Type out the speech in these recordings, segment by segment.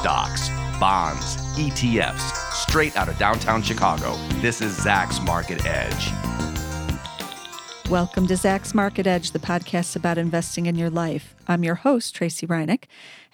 stocks, bonds, ETFs, straight out of downtown Chicago. This is Zacks Market Edge. Welcome to Zacks Market Edge, the podcast about investing in your life. I'm your host, Tracy Ryniec,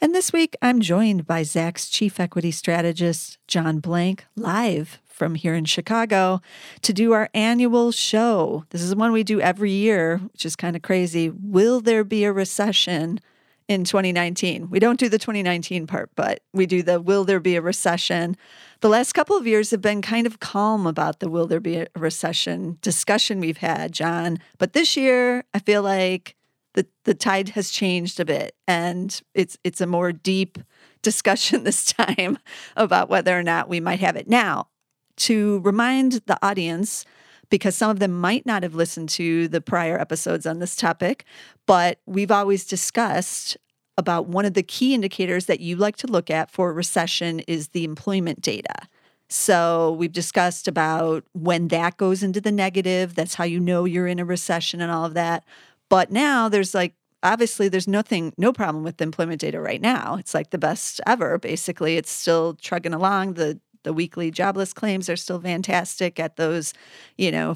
and this week I'm joined by Zacks Chief Equity Strategist, John Blank, live from here in Chicago to do our annual show. This is one we do every year, which is kind of crazy. Will there be a recession? In 2019. We don't do the 2019 part, but we do the will there be a recession. The last couple of years have been kind of calm about the will there be a recession discussion we've had, John. But this year, I feel like the the tide has changed a bit and it's it's a more deep discussion this time about whether or not we might have it. Now, to remind the audience, because some of them might not have listened to the prior episodes on this topic, but we've always discussed about one of the key indicators that you like to look at for recession is the employment data. So we've discussed about when that goes into the negative, that's how you know you're in a recession and all of that. But now there's like obviously there's nothing no problem with the employment data right now. It's like the best ever basically. It's still trugging along. The the weekly jobless claims are still fantastic at those, you know,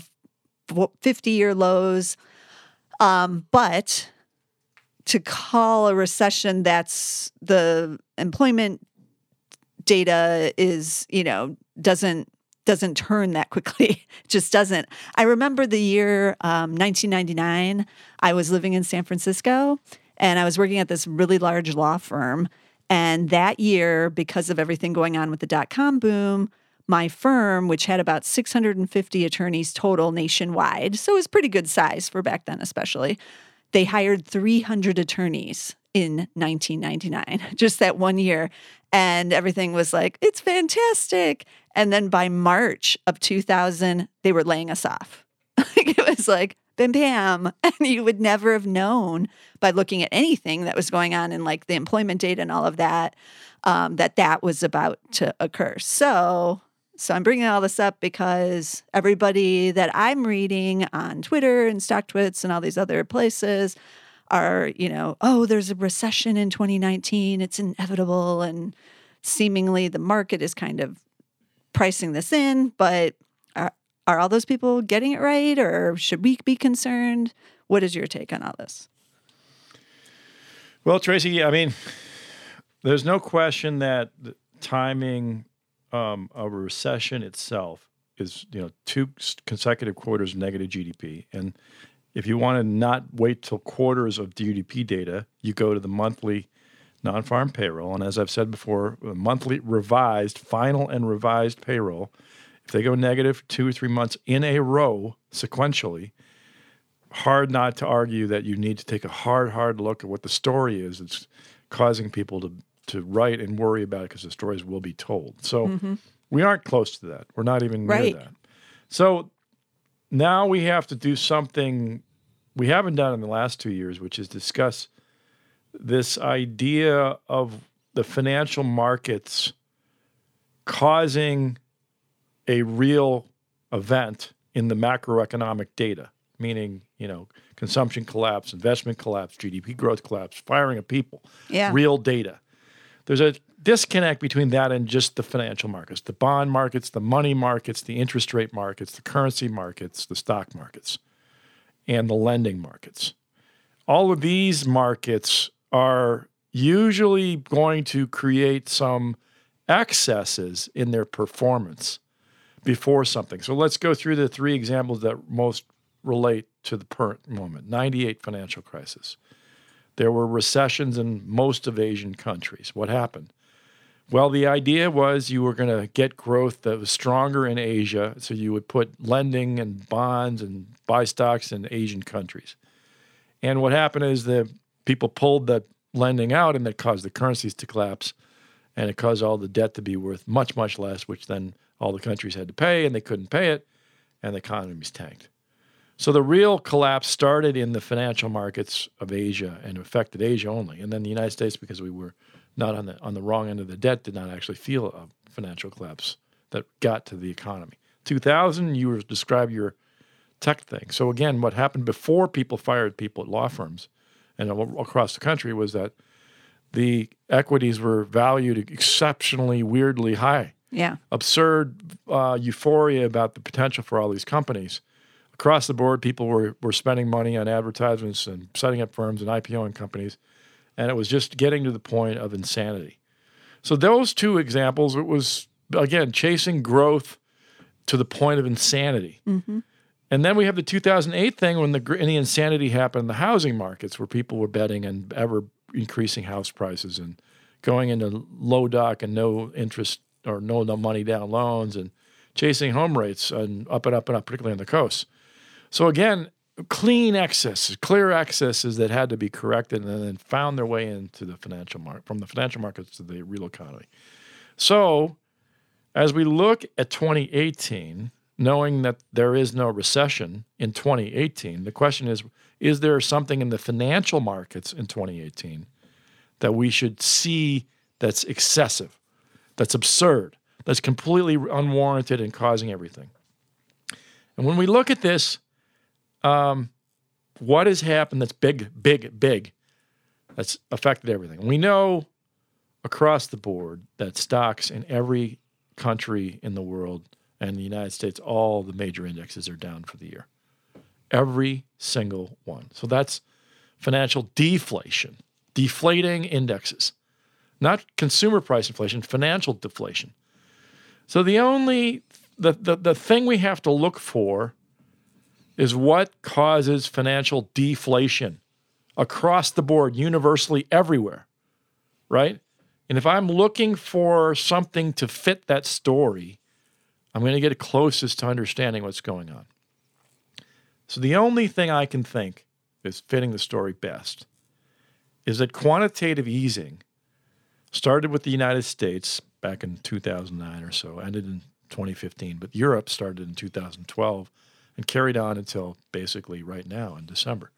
50 year lows. Um, but to call a recession that's the employment data is, you know, doesn't doesn't turn that quickly. just doesn't. I remember the year um, 1999. I was living in San Francisco and I was working at this really large law firm. And that year, because of everything going on with the dot com boom, my firm, which had about 650 attorneys total nationwide, so it was pretty good size for back then, especially, they hired 300 attorneys in 1999, just that one year. And everything was like, it's fantastic. And then by March of 2000, they were laying us off. it was like, bam, bam. And you would never have known by looking at anything that was going on in like the employment data and all of that, um, that that was about to occur. So, so I'm bringing all this up because everybody that I'm reading on Twitter and StockTwits and all these other places are, you know, oh, there's a recession in 2019. It's inevitable. And seemingly the market is kind of pricing this in, but are all those people getting it right or should we be concerned? What is your take on all this? Well, Tracy, I mean, there's no question that timing um, of a recession itself is, you know, two consecutive quarters of negative GDP. And if you want to not wait till quarters of GDP data, you go to the monthly non farm payroll. And as I've said before, monthly revised, final and revised payroll if they go negative two or three months in a row sequentially, hard not to argue that you need to take a hard, hard look at what the story is that's causing people to to write and worry about it because the stories will be told. So mm-hmm. we aren't close to that. We're not even right. near that. So now we have to do something we haven't done in the last two years, which is discuss this idea of the financial markets causing a real event in the macroeconomic data, meaning, you know, consumption collapse, investment collapse, GDP growth collapse, firing of people, yeah. real data. There's a disconnect between that and just the financial markets, the bond markets, the money markets, the interest rate markets, the currency markets, the stock markets, and the lending markets. All of these markets are usually going to create some excesses in their performance before something. So let's go through the three examples that most relate to the current moment 98 financial crisis. There were recessions in most of Asian countries. What happened? Well, the idea was you were going to get growth that was stronger in Asia. So you would put lending and bonds and buy stocks in Asian countries. And what happened is the people pulled the lending out and that caused the currencies to collapse and it caused all the debt to be worth much, much less, which then all the countries had to pay and they couldn't pay it, and the economies tanked. So the real collapse started in the financial markets of Asia and affected Asia only. And then the United States, because we were not on the on the wrong end of the debt, did not actually feel a financial collapse that got to the economy. 2000, you were describe your tech thing. So again, what happened before people fired people at law firms and across the country was that the equities were valued exceptionally weirdly high. Yeah. Absurd uh, euphoria about the potential for all these companies. Across the board, people were, were spending money on advertisements and setting up firms and IPOing companies. And it was just getting to the point of insanity. So, those two examples, it was, again, chasing growth to the point of insanity. And then we have the 2008 thing when the, the insanity happened in the housing markets where people were betting and ever increasing house prices and going into low doc and no interest or no, no money down loans and chasing home rates and up and up and up, particularly on the coast. So again, clean excesses, clear excesses that had to be corrected and then found their way into the financial market from the financial markets to the real economy. So as we look at 2018, knowing that there is no recession in 2018, the question is is there something in the financial markets in 2018 that we should see that's excessive, that's absurd, that's completely unwarranted and causing everything? And when we look at this, um, what has happened that's big, big, big, that's affected everything? We know across the board that stocks in every country in the world and the United States, all the major indexes are down for the year. Every single one. So that's financial deflation, deflating indexes, not consumer price inflation, financial deflation. So the only the, the, the thing we have to look for is what causes financial deflation across the board, universally everywhere, right? And if I'm looking for something to fit that story, I'm going to get closest to understanding what's going on. So the only thing I can think is fitting the story best is that quantitative easing started with the United States back in 2009 or so, ended in 2015, but Europe started in 2012 and carried on until basically right now in December.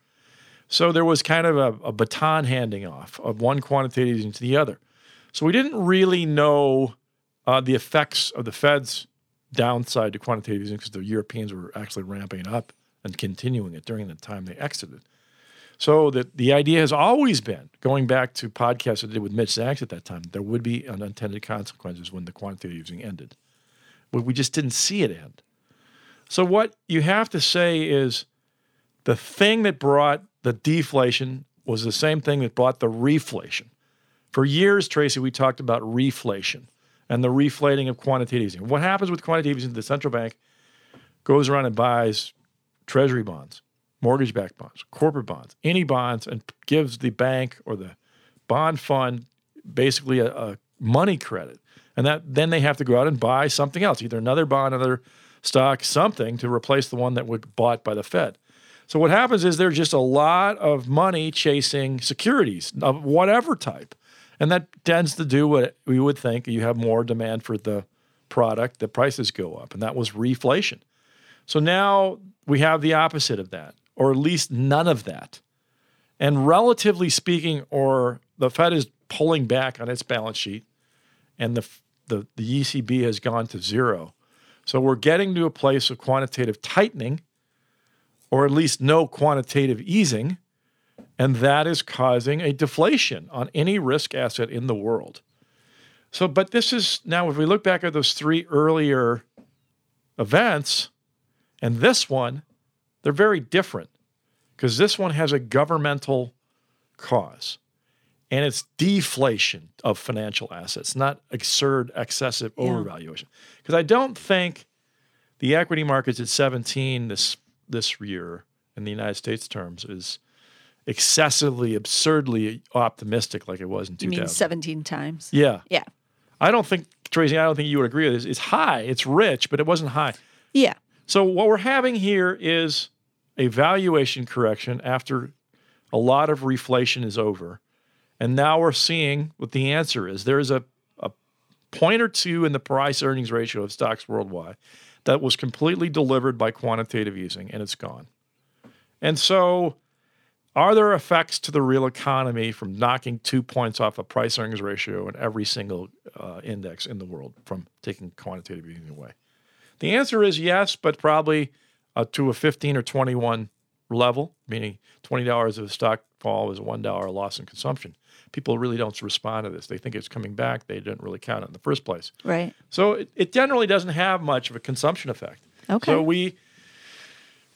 So there was kind of a, a baton handing off of one quantitative easing to the other. So we didn't really know uh, the effects of the Fed's downside to quantitative easing because the Europeans were actually ramping it up and continuing it during the time they exited. So the, the idea has always been, going back to podcasts I did with Mitch Zacks at that time, there would be unintended consequences when the quantitative easing ended. But we just didn't see it end. So what you have to say is the thing that brought the deflation was the same thing that brought the reflation. For years, Tracy, we talked about reflation and the reflating of quantitative easing. What happens with quantitative easing? The central bank goes around and buys treasury bonds, mortgage backed bonds, corporate bonds, any bonds, and gives the bank or the bond fund basically a, a money credit. And that then they have to go out and buy something else, either another bond, another stock, something to replace the one that was bought by the Fed. So what happens is there's just a lot of money chasing securities of whatever type. And that tends to do what we would think you have more demand for the product, the prices go up. And that was reflation. So now we have the opposite of that, or at least none of that. And relatively speaking, or the Fed is pulling back on its balance sheet and the, the, the ECB has gone to zero. So we're getting to a place of quantitative tightening, or at least no quantitative easing, and that is causing a deflation on any risk asset in the world. So, but this is now, if we look back at those three earlier events and this one, they're very different because this one has a governmental cause and it's deflation of financial assets, not absurd, excessive Yeah. overvaluation. Because I don't think the equity markets at 17 this this year in the United States terms is excessively, absurdly optimistic like it was in You 2000. mean 17 times? Yeah. Yeah. I don't think, Tracy, I don't think you would agree with this. It's high, it's rich, but it wasn't high. Yeah. So what we're having here is a valuation correction after a lot of reflation is over. And now we're seeing what the answer is. There is a, a point or two in the price earnings ratio of stocks worldwide that was completely delivered by quantitative easing, and it's gone. And so, are there effects to the real economy from knocking two points off a price earnings ratio in every single uh, index in the world from taking quantitative easing away? The answer is yes, but probably uh, to a 15 or 21 level, meaning $20 of stock fall is a one dollar loss in consumption. People really don't respond to this. They think it's coming back. They didn't really count it in the first place. Right. So it, it generally doesn't have much of a consumption effect. Okay. So we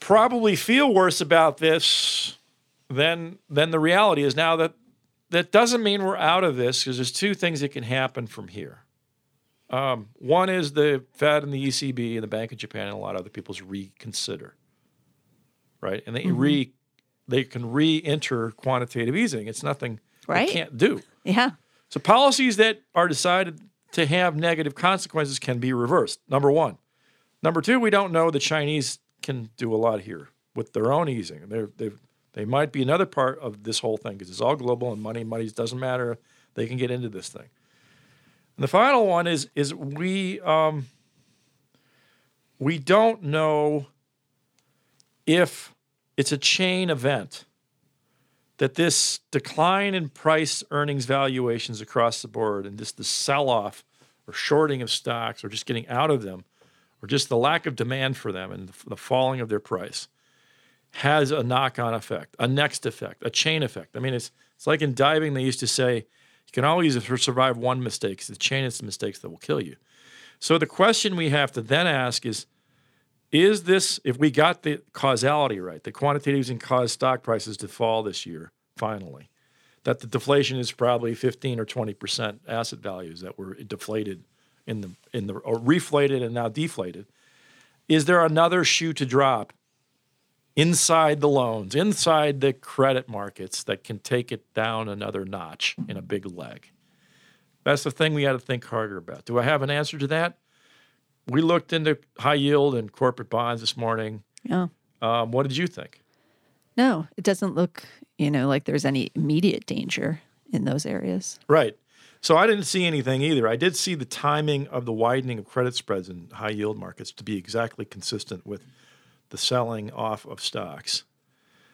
probably feel worse about this than than the reality is now that that doesn't mean we're out of this because there's two things that can happen from here. Um, one is the Fed and the ECB and the Bank of Japan and a lot of other people's reconsider, right? And they Mm-hmm. re they can re-enter quantitative easing. It's nothing Right. they can't do. Yeah. So policies that are decided to have negative consequences can be reversed. Number one. Number two, we don't know the Chinese can do a lot here with their own easing. They're, they've, they might be another part of this whole thing because it's all global and money, money doesn't matter. They can get into this thing. And the final one is is we um, we don't know if it's a chain event that this decline in price earnings valuations across the board and just the sell off or shorting of stocks or just getting out of them or just the lack of demand for them and the falling of their price has a knock on effect, a next effect, a chain effect. I mean, it's, it's like in diving, they used to say, you can always survive one mistake. It's the chain of mistakes that will kill you. So the question we have to then ask is, is this, if we got the causality right, the quantitative easing caused stock prices to fall this year, finally, that the deflation is probably 15 or 20% asset values that were deflated in the, in the, or reflated and now deflated. Is there another shoe to drop inside the loans, inside the credit markets that can take it down another notch in a big leg? That's the thing we got to think harder about. Do I have an answer to that? We looked into high yield and corporate bonds this morning. Yeah. Um, what did you think? No, it doesn't look, you know, like there's any immediate danger in those areas. Right. So I didn't see anything either. I did see the timing of the widening of credit spreads in high yield markets to be exactly consistent with the selling off of stocks.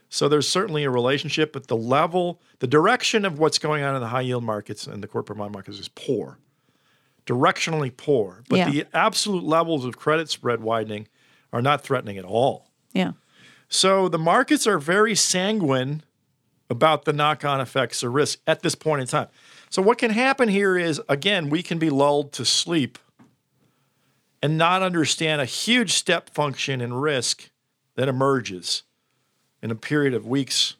So there's certainly a relationship, but the level, the direction of what's going on in the high yield markets and the corporate bond markets is poor, directionally poor. But Yeah. the absolute levels of credit spread widening are not threatening at all. Yeah. So the markets are very sanguine about the knock on effects or risk at this point in time. So what can happen here is again, we can be lulled to sleep and not understand a huge step function in risk that emerges in a period of weeks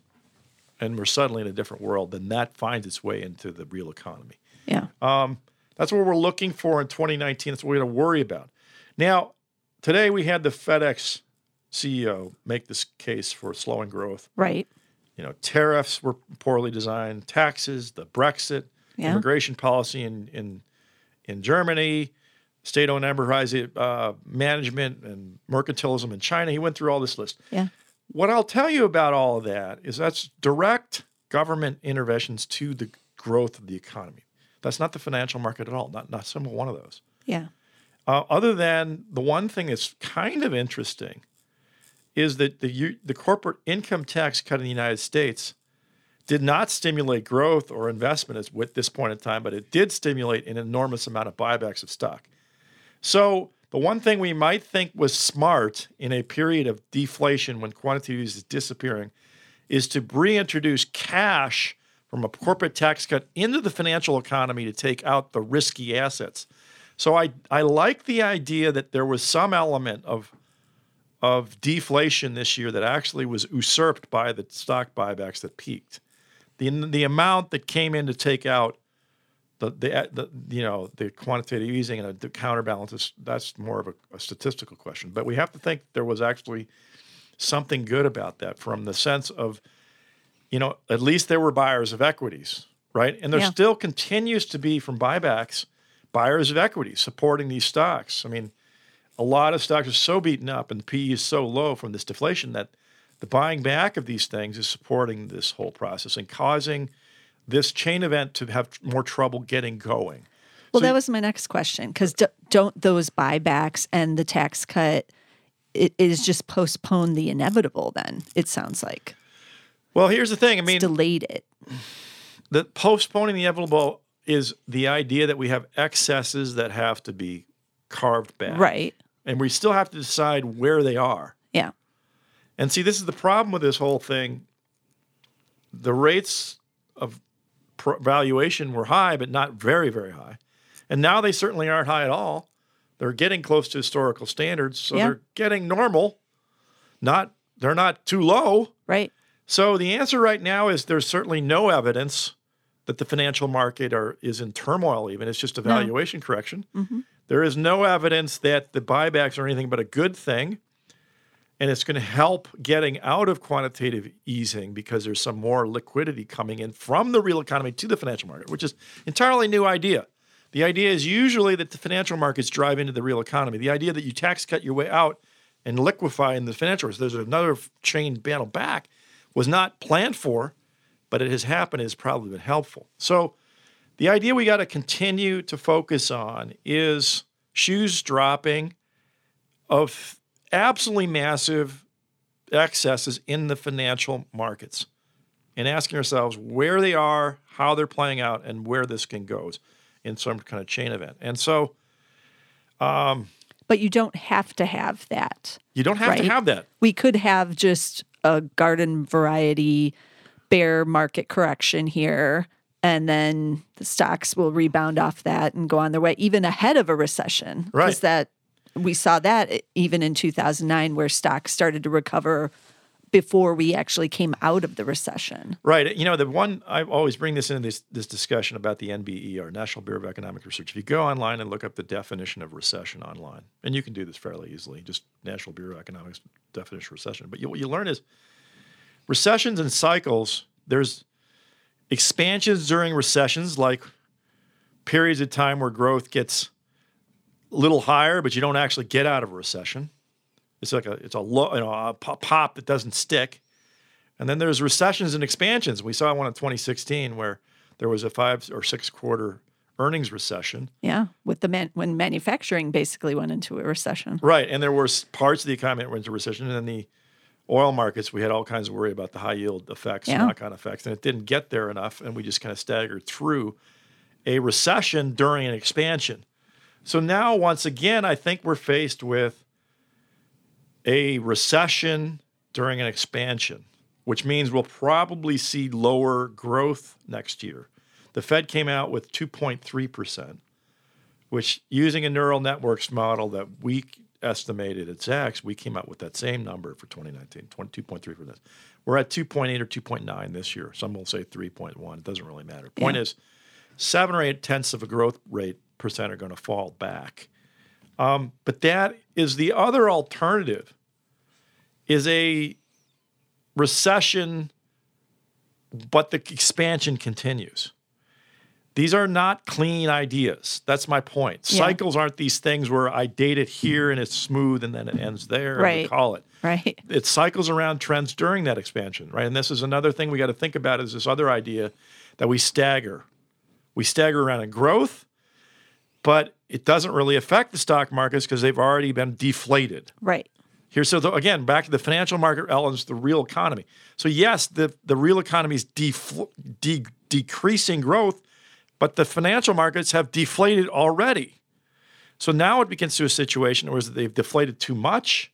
and we're suddenly in a different world then that finds its way into the real economy. Yeah. Um, that's what we're looking for in 2019. That's what we're going to worry about. Now, today we had the FedEx CEO make this case for slowing growth. right. You know, tariffs were poorly designed, taxes, the Brexit, Yeah. immigration policy in in in Germany, state-owned enterprise uh, management, and mercantilism in China. He went through all this list. Yeah. What I'll tell you about all of that is that's direct government interventions to the growth of the economy. That's not the financial market at all. Not not single one of those. Yeah. Uh, other than the one thing that's kind of interesting is that the the corporate income tax cut in the United States did not stimulate growth or investment at this point in time, but it did stimulate an enormous amount of buybacks of stock. So the one thing we might think was smart in a period of deflation when quantitative is disappearing is to reintroduce cash from a corporate tax cut into the financial economy to take out the risky assets. So I, I like the idea that there was some element of of deflation this year that actually was usurped by the stock buybacks that peaked. The the amount that came in to take out the the, uh, the you know the quantitative easing and the counterbalances that's more of a, a statistical question. But we have to think there was actually something good about that from the sense of you know at least there were buyers of equities, right? And there Yeah. still continues to be from buybacks buyers of equities supporting these stocks. I mean, a lot of stocks are so beaten up and the PE is so low from this deflation that the buying back of these things is supporting this whole process and causing this chain event to have more trouble getting going. Well, So- that was my next question because do, don't those buybacks and the tax cut it is just postpone the inevitable? Then it sounds like Well, here's the thing. I mean, delayed it. the postponing the inevitable is the idea that we have excesses that have to be carved back. Right. And we still have to decide where they are. Yeah. And see, this is the problem with this whole thing. the rates of pr- valuation were high, but not very, very high. And now they certainly aren't high at all. They're getting close to historical standards, so Yeah. they're getting normal. Not they're not too low. Right. So the answer right now is there's certainly no evidence that the financial market are, is in turmoil. Even it's just a valuation correction. Mm-hmm. There is no evidence that the buybacks are anything but a good thing, and it's going to help getting out of quantitative easing because there's some more liquidity coming in from the real economy to the financial market, which is entirely new idea. The idea is usually that the financial markets drive into the real economy. The idea that you tax cut your way out and liquefy in the financial markets, there's another chain battle back, was not planned for, but it has happened. It has probably been helpful. So the idea we got to continue to focus on is shoes dropping of absolutely massive excesses in the financial markets and asking ourselves where they are, how they're playing out, and where this can go in some kind of chain event. And so um, But you don't have to have that. you don't have to have that. We could have just a garden variety bear market correction here. And then the stocks will rebound off that and go on their way, even ahead of a recession. Right. Because that we saw that even in 2009, where stocks started to recover before we actually came out of the recession. Right. You know, the one I always bring this into this, this discussion about the NBE, or National Bureau of Economic Research. If you go online and look up the definition of recession online, and you can do this fairly easily, just National Bureau of Economics definition of recession. But you, what you learn is recessions and cycles, there's expansions during recessions, like periods of time where growth gets little higher, but you don't actually get out of a recession. It's like a it's a low, you know, a pop that doesn't stick. And then there's recessions and expansions. We saw one in 2016 where there was a five or six quarter earnings recession. Yeah, with the man when manufacturing basically went into a recession. Right. And there were parts of the economy that went into recession. And then the oil markets, we had all kinds of worry about the high yield effects, Yeah. knock on effects. And it didn't get there enough. And we just kind of staggered through a recession during an expansion. So now, once again, I think we're faced with a recession during an expansion, which means we'll probably see lower growth next year. The Fed came out with 2.3%, which using a neural networks model that we estimated at Zacks, we came out with that same number for 2019, 22.3%. We're at 2.8 or 2.9 this year. Some will say 3.1. It doesn't really matter. Point Yeah. is, seven or eight tenths of a growth rate percent are going to fall back. Um, but that is the other alternative is a recession, but the expansion continues. These are not clean ideas. That's my point. Yeah. Cycles aren't these things where I date it here and it's smooth and then it ends there. and we call it Right. it cycles around trends during that expansion, right? And this is another thing we got to think about is this other idea that we stagger. We stagger around in growth, but it doesn't really affect the stock markets because they've already been deflated. Right. Here, so the, again, back to the financial market elements, the real economy. So yes, the the real economy is defl- de- decreasing growth, but the financial markets have deflated already. So now it begins to a situation where they've deflated too much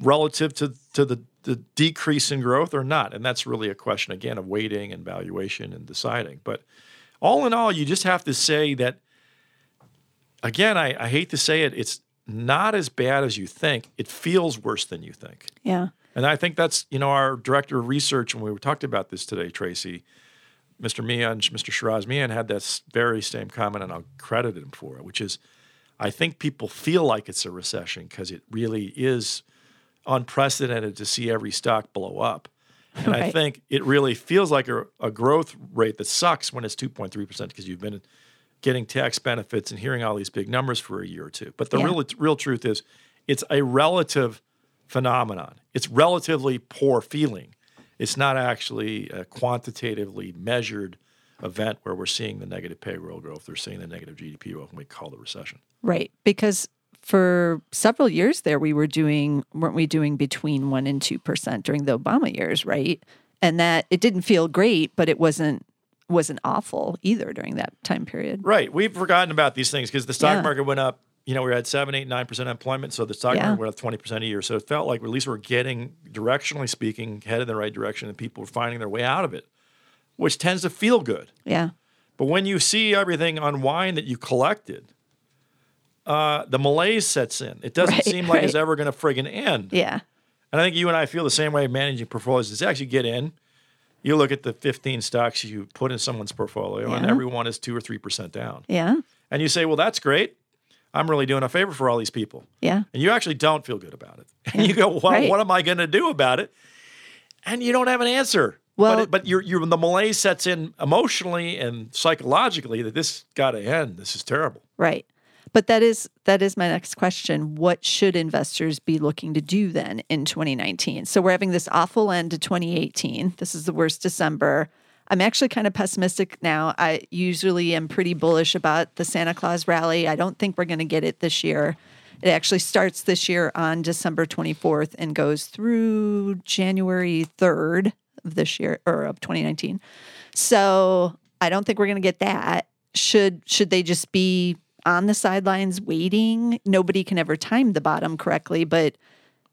relative to to the the decrease in growth or not, and that's really a question again of weighting and valuation and deciding. But all in all, you just have to say that again. I, I hate to say it, it's not as bad as you think. It feels worse than you think. Yeah. And I think that's, you know, our director of research, when we talked about this today, Tracy, Mr. Mian, Mr. Sheraz Mian had that very same comment, and I'll credit him for it, which is I think people feel like it's a recession because it really is unprecedented to see every stock blow up. And I think it really feels like a, a growth rate that sucks when it's 2.3% because you've been getting tax benefits and hearing all these big numbers for a year or two. But the Yeah. real real truth is it's a relative phenomenon. It's relatively poor feeling. It's not actually a quantitatively measured event where we're seeing the negative payroll growth or seeing the negative GDP growth and we call it recession. Right. Because for several years there, we were doing, weren't we doing between one and 2% during the Obama years, right? And that it didn't feel great, but it wasn't, wasn't awful either during that time period. Right. We've forgotten about these things because the stock Yeah. market went up you know, we had seven, eight, nine percent unemployment, so the stock Yeah. market went up twenty percent a year. So it felt like at least we're getting directionally speaking headed in the right direction, and people were finding their way out of it, which tends to feel good. Yeah. But when you see everything unwind that you collected, uh, the malaise sets in. It doesn't Right, seem like it's ever going to friggin' end. Yeah. And I think you and I feel the same way managing portfolios. Is actually get in, you look at the 15 stocks you put in someone's portfolio, and Yeah. every one is two or three percent down. Yeah. And you say, well, that's great. I'm really doing a favor for all these people. Yeah. And you actually don't feel good about it. And you go, well, Right. what am I going to do about it? And you don't have an answer. Well- but, it, but you're, you're, the malaise sets in emotionally and psychologically that this got to end. This is terrible. Right. But that is that is my next question. What should investors be looking to do then in 2019? So we're having this awful end to 2018. This is the worst December. I'm actually kind of pessimistic now. I usually am pretty bullish about the Santa Claus rally. I don't think we're going to get it this year. It actually starts this year on December 24th and goes through January 3rd of this year or of 2019. So I don't think we're going to get that. Should should they just be on the sidelines waiting? Nobody can ever time the bottom correctly, but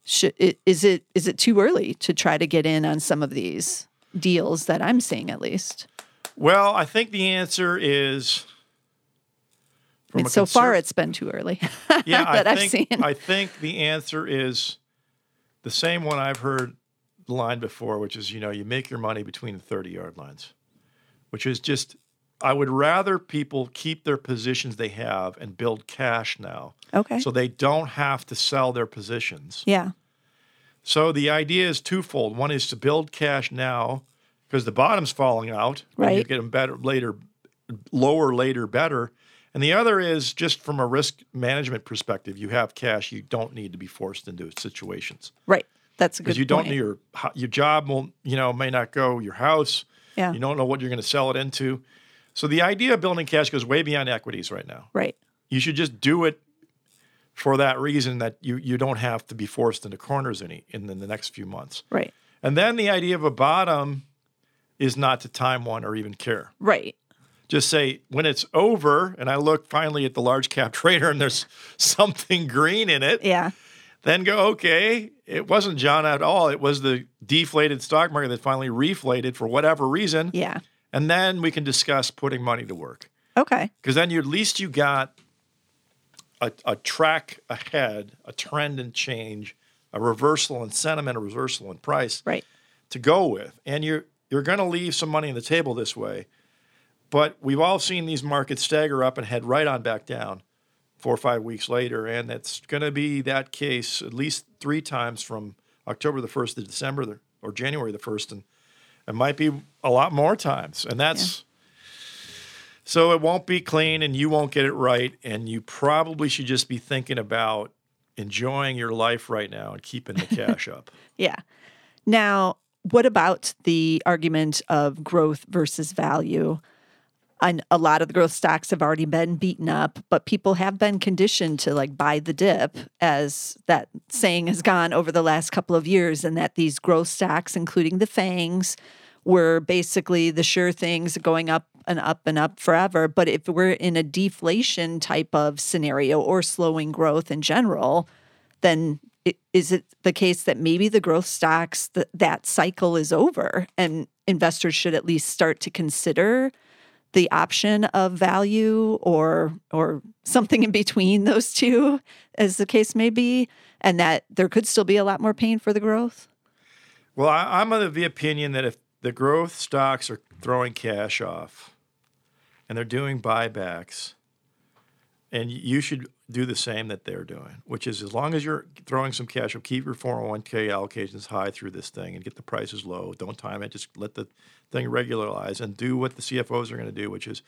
should, is it is it too early to try to get in on some of these deals that I'm seeing at least? Well, I think the answer is. I mean, so far it's been too early. yeah, that I I've think, seen. I think the answer is the same one I've heard the line before, which is, you know, you make your money between the 30 yard lines, which is just, I would rather people keep their positions they have and build cash now okay. so they don't have to sell their positions. yeah. So the idea is twofold. One is to build cash now because the bottom's falling out. and You Right. get them better later, lower later, better. And the other is just from a risk management perspective, you have cash. You don't need to be forced into situations Right. That's a good because you don't point. know your your job will you know may not go your house. Yeah. You don't know what you're going to sell it into. So the idea of building cash goes way beyond equities right now. Right. You should just do it for that reason that you you don't have to be forced into corners any in the, the next few months. Right. And then the idea of a bottom is not to time one or even care. Right. Just say when it's over, and I look finally at the large cap trader and there's something green in it, Yeah. then go, okay, it wasn't John at all. It was the deflated stock market that finally reflated for whatever reason. Yeah. And then we can discuss putting money to work. Okay. Because then you at least you got a, a track ahead, a trend and change, a reversal in sentiment, a reversal in price Right. to go with. And you're you're going to leave some money on the table this way. But we've all seen these markets stagger up and head right on back down four or five weeks later. And it's going to be that case at least three times from October the 1st to December the, or January the 1st. And it might be a lot more times. And that's so it won't be clean and you won't get it right. And you probably should just be thinking about enjoying your life right now and keeping the cash up. Yeah. Now, what about the argument of growth versus value? And a lot of the growth stocks have already been beaten up, but people have been conditioned to like buy the dip, as that saying has gone over the last couple of years, and that these growth stocks, including the FANGs, were basically the sure things going up and up and up forever. But if we're in a deflation type of scenario or slowing growth in general, then is it the case that maybe the growth stocks that that cycle is over and investors should at least start to consider the option of value or or something in between those two as the case may be and that there could still be a lot more pain for the growth? Well, I, I'm of the opinion that if the growth stocks are throwing cash off and they're doing buybacks, and you should do the same that they're doing, which is as long as you're throwing some cash, keep your 401k allocations high through this thing and get the prices low. Don't time it. Just let the thing regularize and do what the CFOs are going to do, which is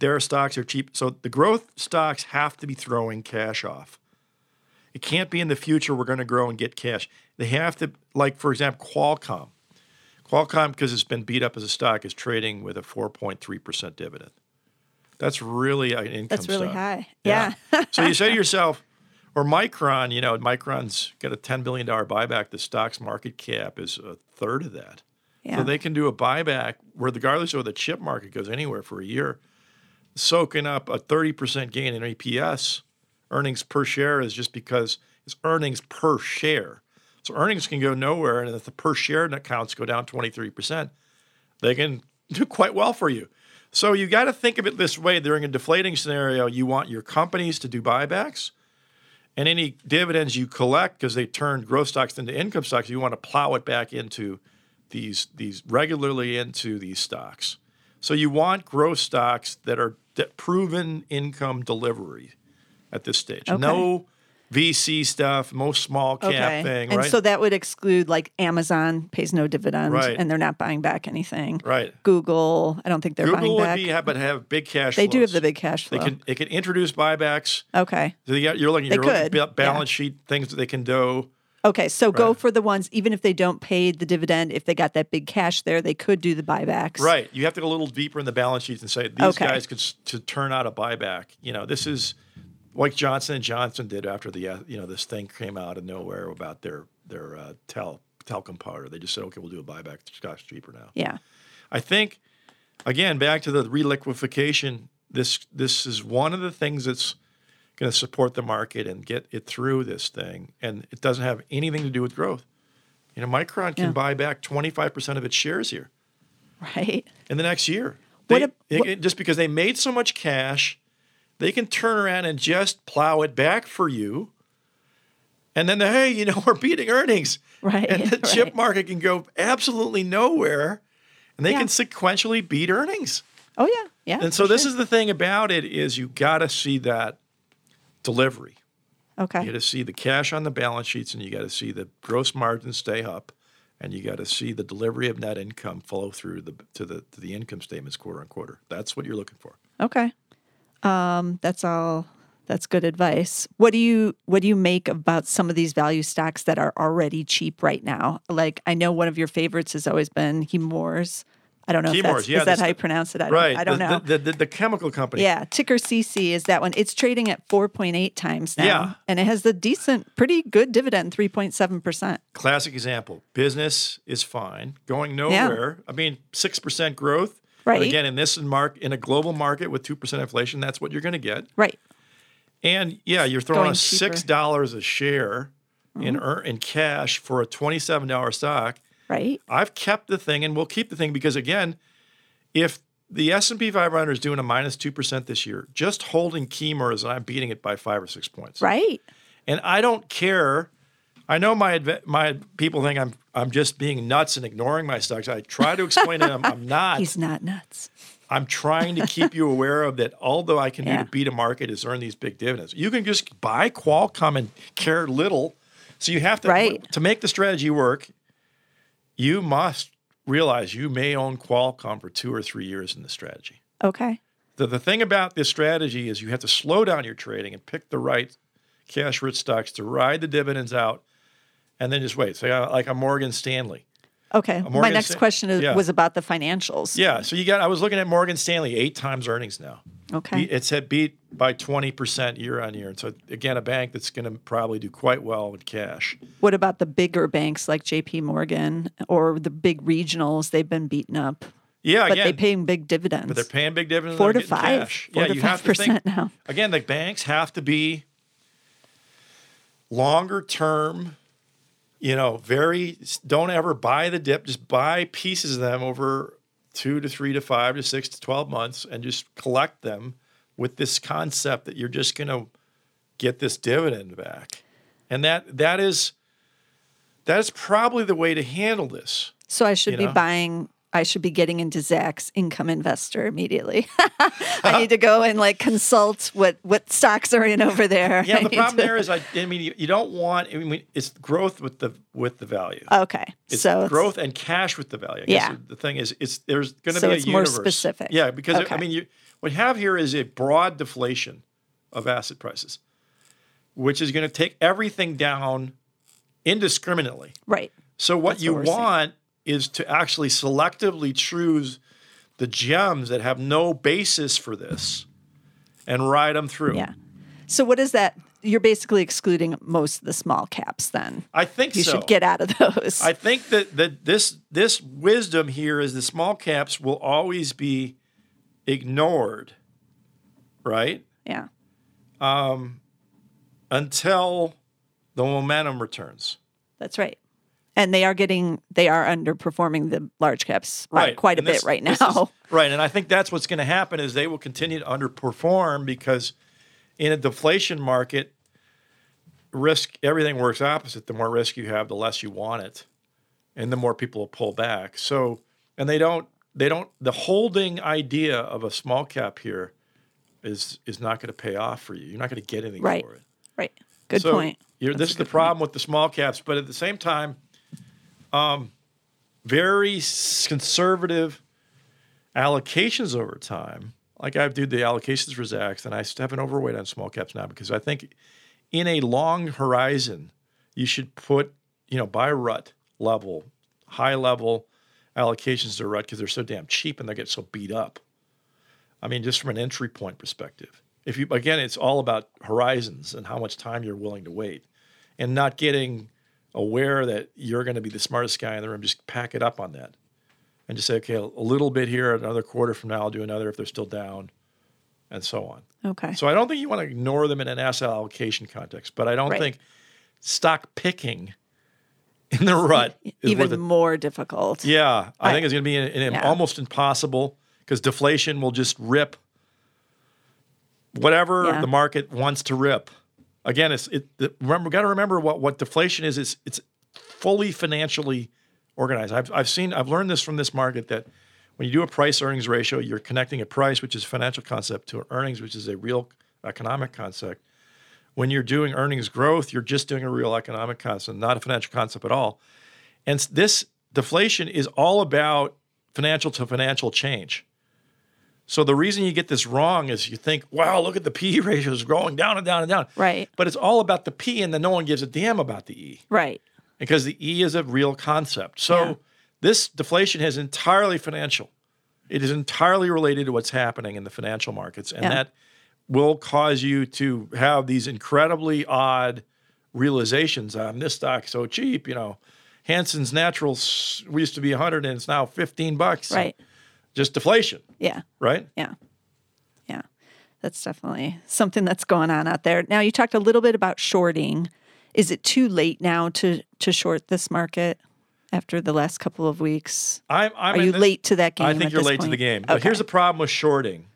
their stocks are cheap. So the growth stocks have to be throwing cash off. It can't be in the future we're going to grow and get cash. They have to, like, for example, Qualcomm. Qualcomm, because it's been beat up as a stock, is trading with a 4.3% dividend. That's really an income That's really high. Yeah. so you say to yourself, or Micron, you know, Micron's got a $10 billion buyback. The stock's market cap is a third of that. yeah So they can do a buyback where, regardless of whether the chip market goes anywhere for a year, soaking up a 30% gain in EPS earnings per share is just because it's earnings per share. So earnings can go nowhere, and if the per share accounts go down 23%, they can do quite well for you. So you got to think of it this way: during a deflating scenario, you want your companies to do buybacks, and any dividends you collect because they turned growth stocks into income stocks, you want to plow it back into these these regularly into these stocks. So you want growth stocks that are proven income delivery at this stage. Okay. No VC stuff, most small cap Okay. thing, and right? so that would exclude like Amazon pays no dividend Right. and they're not buying back anything. right. Google, I don't think they're Google buying would be but have big cash. they do have the big cash flow. They can it can introduce buybacks. okay. So you got, you're looking you're looking at balance sheet things that they can do. Okay, so go for the ones even if they don't pay the dividend, if they got that big cash there, they could do the buybacks. Right. You have to go a little deeper in the balance sheets and say these Okay. guys could to turn out a buyback. You know, this is like Johnson and Johnson did after the uh, you know this thing came out of nowhere about their their uh, tel talcum powder. They just said, okay, we'll do a buyback. Scott's cheaper now. Yeah. I think again back to the reliquification. This this is one of the things that's going to support the market and get it through this thing, and it doesn't have anything to do with growth. You know, Micron can Yeah. buy back twenty five percent of its shares here Right. in the next year. They, ab- they what- can- just because they made so much cash, they can turn around and just plow it back for you. And then, hey, you know, we're beating earnings. Right, And the chip right. market can go absolutely nowhere. And they Yeah. can sequentially beat earnings. Oh yeah. Yeah. And so this sure. is the thing about it is you got to see that delivery. Okay. You got to see the cash on the balance sheets and you got to see the gross margins stay up and you got to see the delivery of net income flow through the to the to the income statements quarter on quarter. That's what you're looking for. Okay. Um, that's all that's good advice. What do you what do you make about some of these value stocks that are already cheap right now? Like I know one of your favorites has always been Chemours. I don't know if Chemours, that's yeah, is that how you pronounce it? I don't, right. I don't the, know. The, the, the chemical company. yeah, ticker CC is that one. It's trading at 4.8 times now. Yeah. And it has the decent, pretty good dividend, 3.7%. Classic example. Business is fine, going nowhere. Yeah. I mean, six percent growth. But Right. again, in this mark in a global market with two percent inflation, that's what you're going to get. Right. And yeah, you're throwing Going six dollars a share in mm-hmm. ear- in cash for a twenty-seven dollar stock. Right. I've kept the thing, and we'll keep the thing because again, if the S and P 500 is doing a minus two percent this year, just holding Chemours and I'm beating it by five or six points. Right. And I don't care. I know my my people think I'm I'm just being nuts and ignoring my stocks. I try to explain to them I'm not. He's not nuts. I'm trying to keep you aware of that. Although I can Yeah. do to beat a market is earn these big dividends. You can just buy Qualcomm and care little. So you have to Right. to make the strategy work. You must realize you may own Qualcomm for two or three years in the strategy. Okay. The, the thing about this strategy is you have to slow down your trading and pick the right cash rich stocks to ride the dividends out and then just wait. So, like a Morgan Stanley. Okay. My next Stan- question is, yeah. was about the financials. Yeah. So, you got, I was looking at Morgan Stanley, eight times earnings now. Okay. It's had beat by 20% year on year. And so, again, a bank that's going to probably do quite well with cash. What about the bigger banks like JP Morgan or the big regionals? They've been beaten up, Yeah. but again, they paying big dividends. but they're paying big dividends. Four to five. Cash. Four yeah. to you have to think, 5% now. again, the banks have to be longer term, you know, very, don't ever buy the dip, just buy pieces of them over two to three to five to six to 12 months and just collect them with this concept that you're just going to get this dividend back. And that, that is, that is probably the way to handle this. so I should you be know? buying. I should be getting into Zacks income investor immediately. I uh-huh. need to go and like consult what what stocks are in over there. Yeah, I the problem to- there is, I, I mean, you, you don't want. I mean, it's growth with the with the value. Okay, It's so it's- growth and cash with the value. I guess Yeah. The thing is, it's there's going to So be a it's more specific. Yeah, because Okay. I mean, you what you have here is a broad deflation of asset prices, which is going to take everything down indiscriminately. right. So what That's you what we're seeing. Is to actually selectively choose the gems that have no basis for this and ride them through. Yeah. So what is that? You're basically excluding most of the small caps. Then I think you so. should get out of those. I think that, that this this wisdom here is the small caps will always be ignored, right? yeah. Um, until the momentum returns. That's right. And they are getting they are underperforming the large caps by quite a this- bit right now. is- right. And I think that's what's going to happen is they will continue to underperform because in a deflation market, risk everything works opposite. The more risk you have, the less you want it. And the more people will pull back. So and they don't they don't the holding idea of a small cap here is is not going to pay off for you. You're not going to get anything Right. for it. right. Good So point. You're, this is the good point. problem with the small caps, but at the same time, um, very conservative allocations over time. Like I do the allocations for Zacks, and I have an overweight on small caps now because I think in a long horizon, you should put, you know, by rut level, high level allocations to rut because they're so damn cheap and they get so beat up. I mean, just from an entry point perspective. If you again, it's all about horizons and how much time you're willing to wait, and not getting aware that you're going to be the smartest guy in the room. Just pack it up on that, and just say, okay, a little bit here, another quarter from now, I'll do another if they're still down, and so on. Okay. So I don't think you want to ignore them in an asset allocation context, but I don't Right. think stock picking in the rut is Even more difficult. Yeah, I, I- think it's going to be an, an Yeah. almost impossible because deflation will just rip whatever Yeah. the market wants to rip. Again, it's it. The, remember, got to remember what what deflation is. It's it's fully financially organized. I've I've seen I've learned this from this market that when you do a price earnings ratio, you're connecting a price, which is a financial concept, to earnings, which is a real economic concept. When you're doing earnings growth, you're just doing a real economic concept, not a financial concept at all. And this deflation is all about financial to financial change. So the reason you get this wrong is you think, wow, look at the PE ratios going down and down and down. Right. But it's all about the P, and then no one gives a damn about the E Right. because the E is a real concept. So Yeah. this deflation is entirely financial. It is entirely related to what's happening in the financial markets, and Yeah. that will cause you to have these incredibly odd realizations on this stock so cheap. You know, Hanson's Naturals we used to be 100 and it's now 15 bucks. Right. Just deflation, Yeah. right? Yeah. Yeah. That's definitely something that's going on out there. Now you talked a little bit about shorting. Is it too late now to to short this market after the last couple of weeks? I'm, I'm Are you this- late to that game? I think you're late to the point? game. But here's the problem with shorting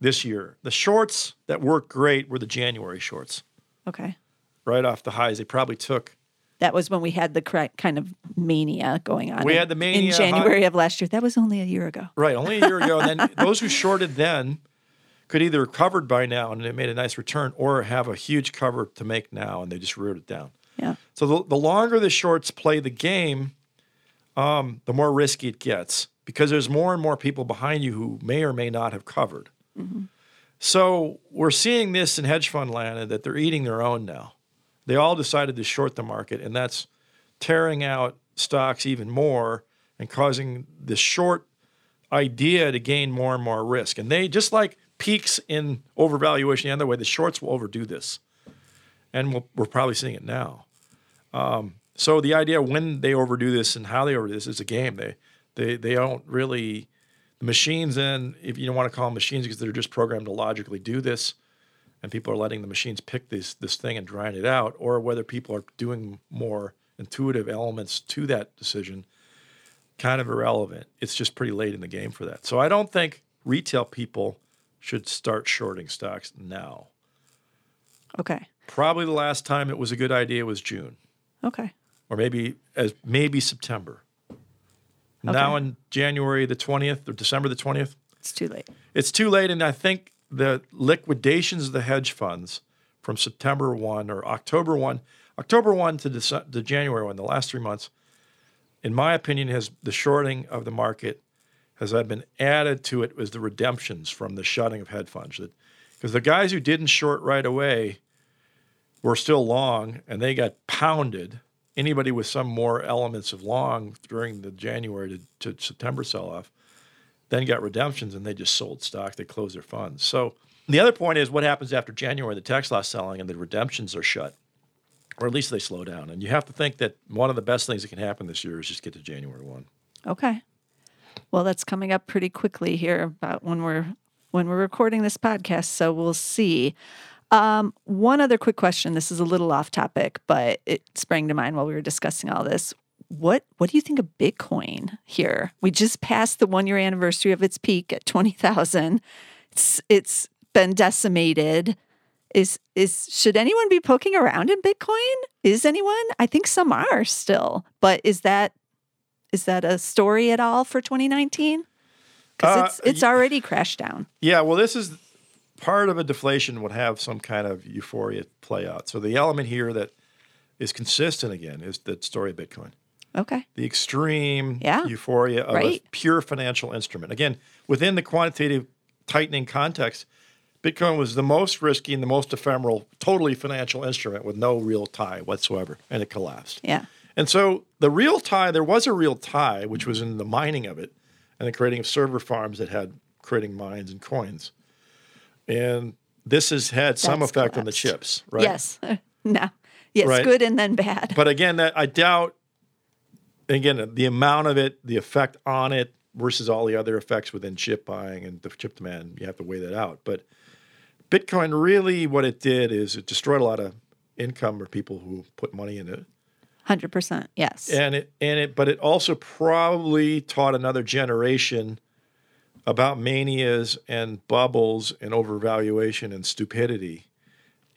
this year. The shorts that worked great were the January shorts, Okay. right off the highs. They probably took That was when we had the correct kind of mania going on. We in- had the mania in hot- January of last year. That was only a year ago. right only a year ago. And then those who shorted then could either covered by now and it made a nice return, or have a huge cover to make now and they just wrote it down. Yeah. So the, the longer the shorts play the game, um, the more risky it gets because there's more and more people behind you who may or may not have covered. So we're seeing this in hedge fund land that they're eating their own now. They all decided to short the market, and that's tearing out stocks even more and causing the short idea to gain more and more risk. And they just like peaks in overvaluation the other way, the shorts will overdo this. And we'll, we're probably seeing it now. Um, so the idea when they overdo this and how they overdo this is a game. They they they don't really the machines and if you don't want to call them machines because they're just programmed to logically do this, and people are letting the machines pick this this thing and drying it out, or whether people are doing more intuitive elements to that decision, kind of irrelevant. It's just pretty late in the game for that. So I don't think retail people should start shorting stocks now. Okay. Probably the last time it was a good idea was June, Okay. or maybe as maybe September. Okay. Now in January the twentieth or December the twentieth, It's too late. it's too late, and I think the liquidations of the hedge funds from September one or October one, October one to, Dece- to January one, the last three months, in my opinion, has the shorting of the market has been added to it was the redemptions from the shutting of hedge funds. Because the guys who didn't short right away were still long, and they got pounded. Anybody with some more elements of long during the January to, to September sell off then got redemptions and they just sold stock. They closed their funds. So the other point is what happens after January, the tax loss selling and the redemptions are shut, or at least they slow down. And you have to think that one of the best things that can happen this year is just get to January 1. Okay. Well, that's coming up pretty quickly here about when we're when we're recording this podcast, so we'll see. Um, one other quick question. This is a little off topic, but it sprang to mind while we were discussing all this. What what do you think of Bitcoin here? We just passed the one year anniversary of its peak at twenty thousand. It's it's been decimated. Is is should anyone be poking around in Bitcoin? Is anyone? I think some are still, but is that is that a story at all for 2019? Because Uh, it's it's already crashed down. Yeah, well, this is part of a deflation would have some kind of euphoria play out. So the element here that is consistent again is the story of Bitcoin. Okay. The extreme Yeah. euphoria of Right. a pure financial instrument. Again, within the quantitative tightening context, Bitcoin was the most risky and the most ephemeral, totally financial instrument with no real tie whatsoever, and it collapsed. Yeah. And so the real tie, there was a real tie, which was in the mining of it and the creating of server farms that had creating mines and coins. And this has had some That's effect on the chips, right? Yes. no. Yes, Right. good and then bad. But again, that I doubt. Again, the amount of it, the effect on it versus all the other effects within chip buying and the chip demand, you have to weigh that out. But Bitcoin really, what it did is it destroyed a lot of income for people who put money in it. 100%. Yes. and it and it but it also probably taught another generation about manias and bubbles and overvaluation and stupidity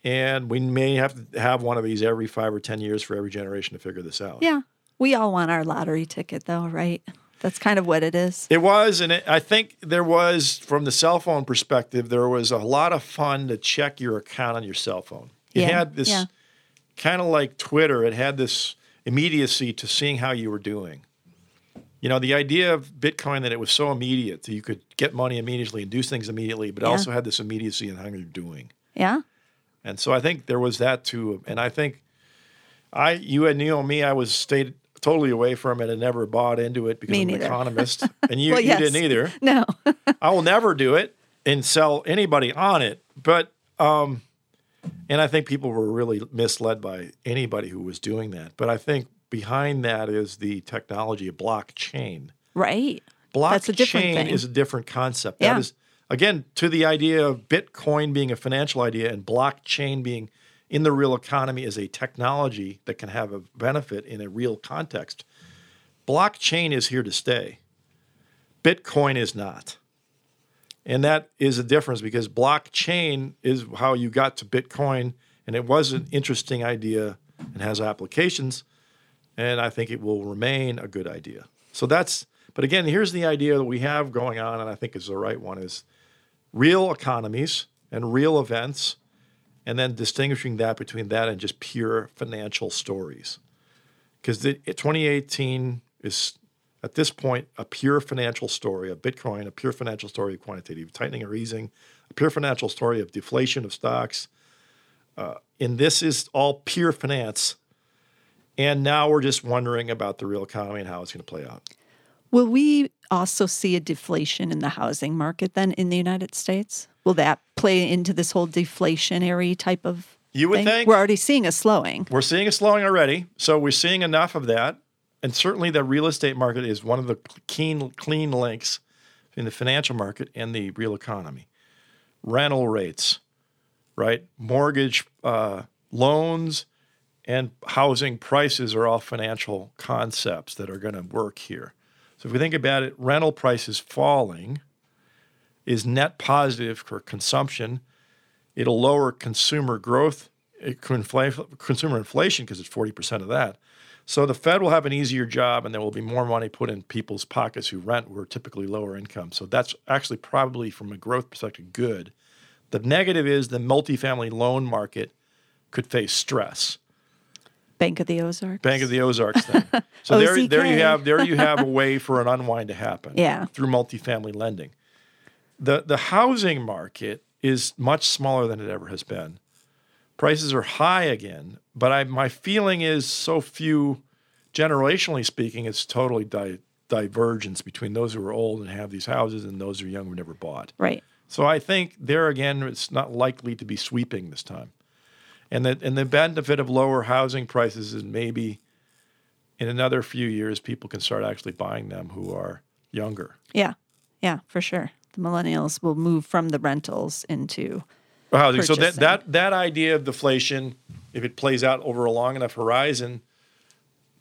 and we may have to have one of these every five or ten years for every generation to figure this out yeah. We all want our lottery ticket though, right? That's kind of what it is. it was and it, i think there was from the cell phone perspective there was a lot of fun to check your account on your cell phone it Yeah, had this yeah. kind of like twitter it had this immediacy to seeing how you were doing You know, the idea of Bitcoin that it was so immediate that you could get money immediately and do things immediately, but Yeah. also had this immediacy in how you're doing. Yeah. And so I think there was that too. And I think I, you and you and me, I was stayed totally away from it and never bought into it because I'm an economist, and you, Well, you didn't either. No. I will never do it and sell anybody on it. But um, and I think people were really misled by anybody who was doing that. But I think behind that is the technology of blockchain. right. Blockchain is a different concept. Yeah. That is again to the idea of Bitcoin being a financial idea and blockchain being in the real economy as a technology that can have a benefit in a real context. Blockchain is here to stay. Bitcoin is not. And that is a difference because blockchain is how you got to Bitcoin. And it was an interesting idea and has applications. And I think it will remain a good idea. So that's, but again, here's the idea that we have going on, and I think is the right one is real economies and real events, and then distinguishing that between that and just pure financial stories. Because 2018 is at this point a pure financial story of Bitcoin, a pure financial story of quantitative tightening or easing, a pure financial story of deflation of stocks. Uh, and this is all pure finance. And now we're just wondering about the real economy and how it's going to play out. Will we also see a deflation in the housing market then in the United States? Will that play into this whole deflationary type of You would thing? think. We're already seeing a slowing. We're seeing a slowing already. So we're seeing enough of that. And certainly the real estate market is one of the keen, clean links between the financial market and the real economy. Rental rates, right? Mortgage uh, loans and housing prices are all financial concepts that are going to work here. So if we think about it, rental prices falling is net positive for consumption. It'll lower consumer growth, consumer inflation because it's 40% of that. So the Fed will have an easier job and there will be more money put in people's pockets who rent who are typically lower income. So that's actually probably from a growth perspective good. The negative is the multifamily loan market could face stress. Bank of the Ozarks. Bank of the Ozarks thing. So there, there you have there you have a way for an unwind to happen. Yeah. Through multifamily lending. The the housing market is much smaller than it ever has been. Prices are high again, but I my feeling is so few, generationally speaking, it's totally di- divergence between those who are old and have these houses and those who are young who never bought. Right. So I think there again, it's not likely to be sweeping this time. And the, and the benefit of lower housing prices is maybe in another few years, people can start actually buying them who are younger. Yeah. Yeah, for sure. The millennials will move from the rentals into housing. So that, that that idea of deflation, if it plays out over a long enough horizon,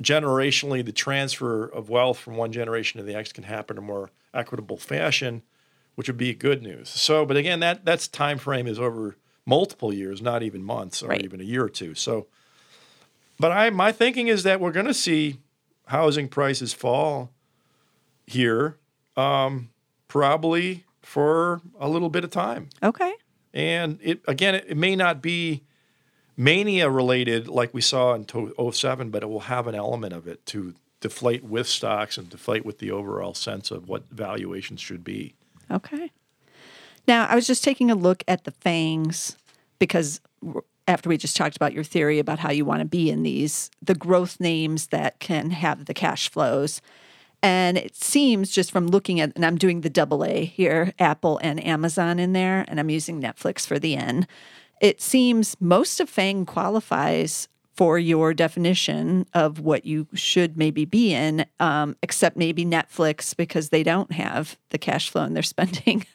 generationally, the transfer of wealth from one generation to the next can happen in a more equitable fashion, which would be good news. So, but again, that that's time frame is over multiple years, not even months or Right. even a year or two. So, but I my thinking is that we're going to see housing prices fall here, um, probably for a little bit of time. Okay. And it again, it, it may not be mania related like we saw in to- 07, but it will have an element of it to deflate with stocks and deflate with the overall sense of what valuations should be. Okay. Now, I was just taking a look at the FANGs because after we just talked about your theory about how you want to be in these, the growth names that can have the cash flows. And it seems just from looking at, and I'm doing the double A here, Apple and Amazon in there, and I'm using Netflix for the N. It seems most of FANG qualifies for your definition of what you should maybe be in, um, except maybe Netflix because they don't have the cash flow and they're spending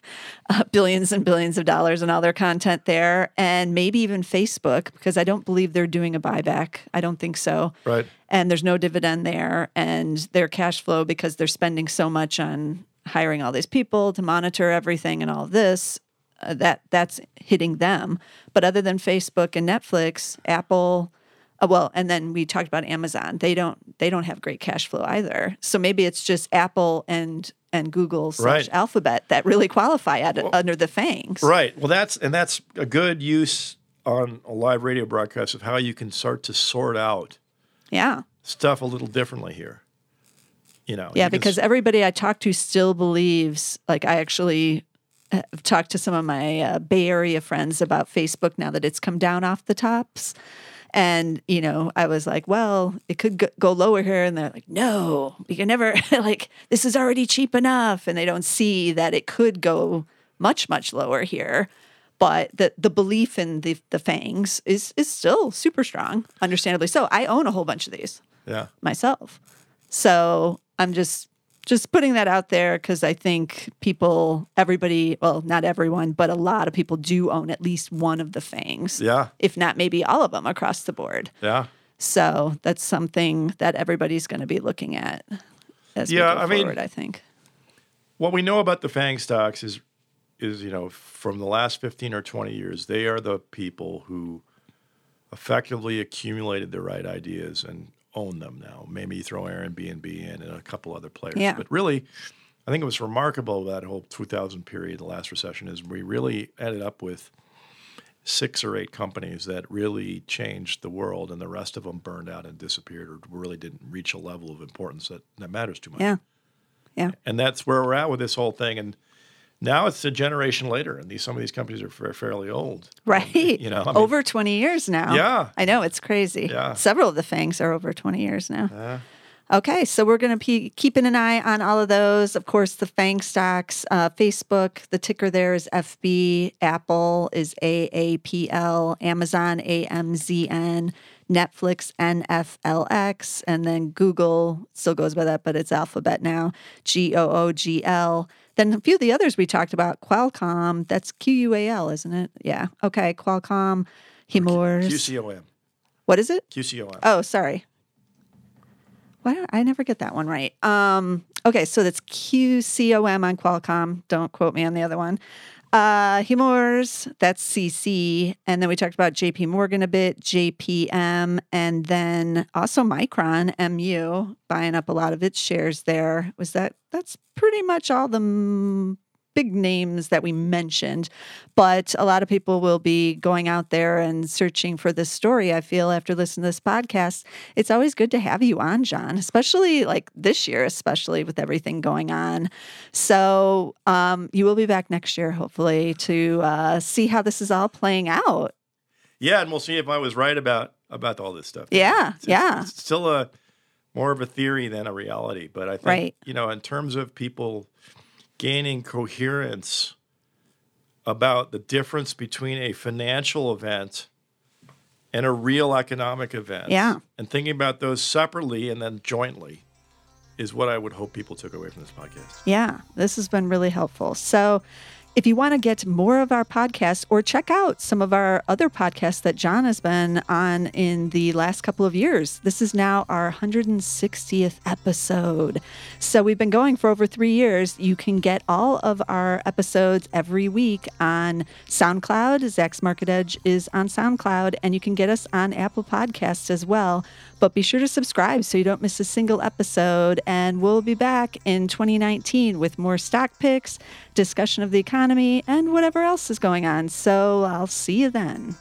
uh, billions and billions of dollars on all their content there. And maybe even Facebook because I don't believe they're doing a buyback. I don't think so Right. and there's no dividend there and their cash flow because they're spending so much on hiring all these people to monitor everything and all this uh, that that's hitting them but other than facebook and netflix apple uh, well and then we talked about amazon they don't they don't have great cash flow either so maybe it's just apple and and google slash Right. alphabet that really qualify at, under the FANGs Right. Well, that's and that's a good use on a live radio broadcast of how you can start to sort out yeah stuff a little differently here. You know. Yeah, you because s- everybody I talk to still believes, like, I actually have talked to some of my uh, Bay Area friends about Facebook now that it's come down off the tops. And, you know, I was like, well, it could go, lower here. And they're like, no, we can never, like, this is already cheap enough. And they don't see that it could go much, much lower here. But the, the belief in the, the FANGs is, is still super strong, understandably so. I own a whole bunch of these yeah. myself. So I'm just just putting that out there because I think people, everybody, well, not everyone, but a lot of people do own at least one of the FANGs, Yeah. if not maybe all of them across the board. Yeah. So that's something that everybody's going to be looking at as Yeah, we go I mean- I think. What we know about the FANG stocks is, is you know, from the last fifteen or twenty years, they are the people who effectively accumulated the right ideas and own them now. Maybe you throw Airbnb in and a couple other players, Yeah. but really, I think it was remarkable that whole 2000 period, the last recession, is we really ended up with six or eight companies that really changed the world, and the rest of them burned out and disappeared, or really didn't reach a level of importance that, that matters too much Yeah. Yeah. and that's where we're at with this whole thing. And now it's a generation later, and these some of these companies are fa- fairly old. Right. you know, I mean- over 20 years now. Yeah. I know. It's crazy. Yeah. Several of the FANGs are over 20 years now. Okay. So we're going to be keeping an eye on all of those. Of course, the FANG stocks, uh, Facebook, the ticker there is FB, Apple is AAPL, Amazon, AMZN, Netflix, NFLX, and then Google still goes by that, but it's Alphabet now, GOOGL. Then a few of the others we talked about, Qualcomm, that's Q U A L, isn't it? Yeah. Okay. Qualcomm, Chemours. QCOM, What is it? QCOM. Oh, sorry. Why don't I never get that one right? Um, okay, so that's QCOM on Qualcomm. Don't quote me on the other one. Uh, Chemours, that's CC. And then we talked about JP Morgan a bit, JPM, and then also Micron, MU, buying up a lot of its shares there. Was that, that's pretty much all the big names that we mentioned. But a lot of people will be going out there and searching for this story. I feel after listening to this podcast, it's always good to have you on, John, especially like this year, especially with everything going on. So um, you will be back next year, hopefully, to uh, see how this is all playing out. Yeah, and we'll see if I was right about about all this stuff. Yeah, It's- yeah. It's still a more of a theory than a reality, but I think Right. you know, in terms of people gaining coherence about the difference between a financial event and a real economic event. Yeah. And thinking about those separately and then jointly is what I would hope people took away from this podcast. Yeah, this has been really helpful. So If you want to get more of our podcasts or check out some of our other podcasts that John has been on in the last couple of years, this is now our 160th episode. So we've been going for over three years. You can get all of our episodes every week on SoundCloud. Zacks Market Edge is on SoundCloud, and you can get us on Apple Podcasts as well. But be sure to subscribe so you don't miss a single episode. And we'll be back in 2019 with more stock picks, discussion of the economy, and whatever else is going on. So I'll see you then.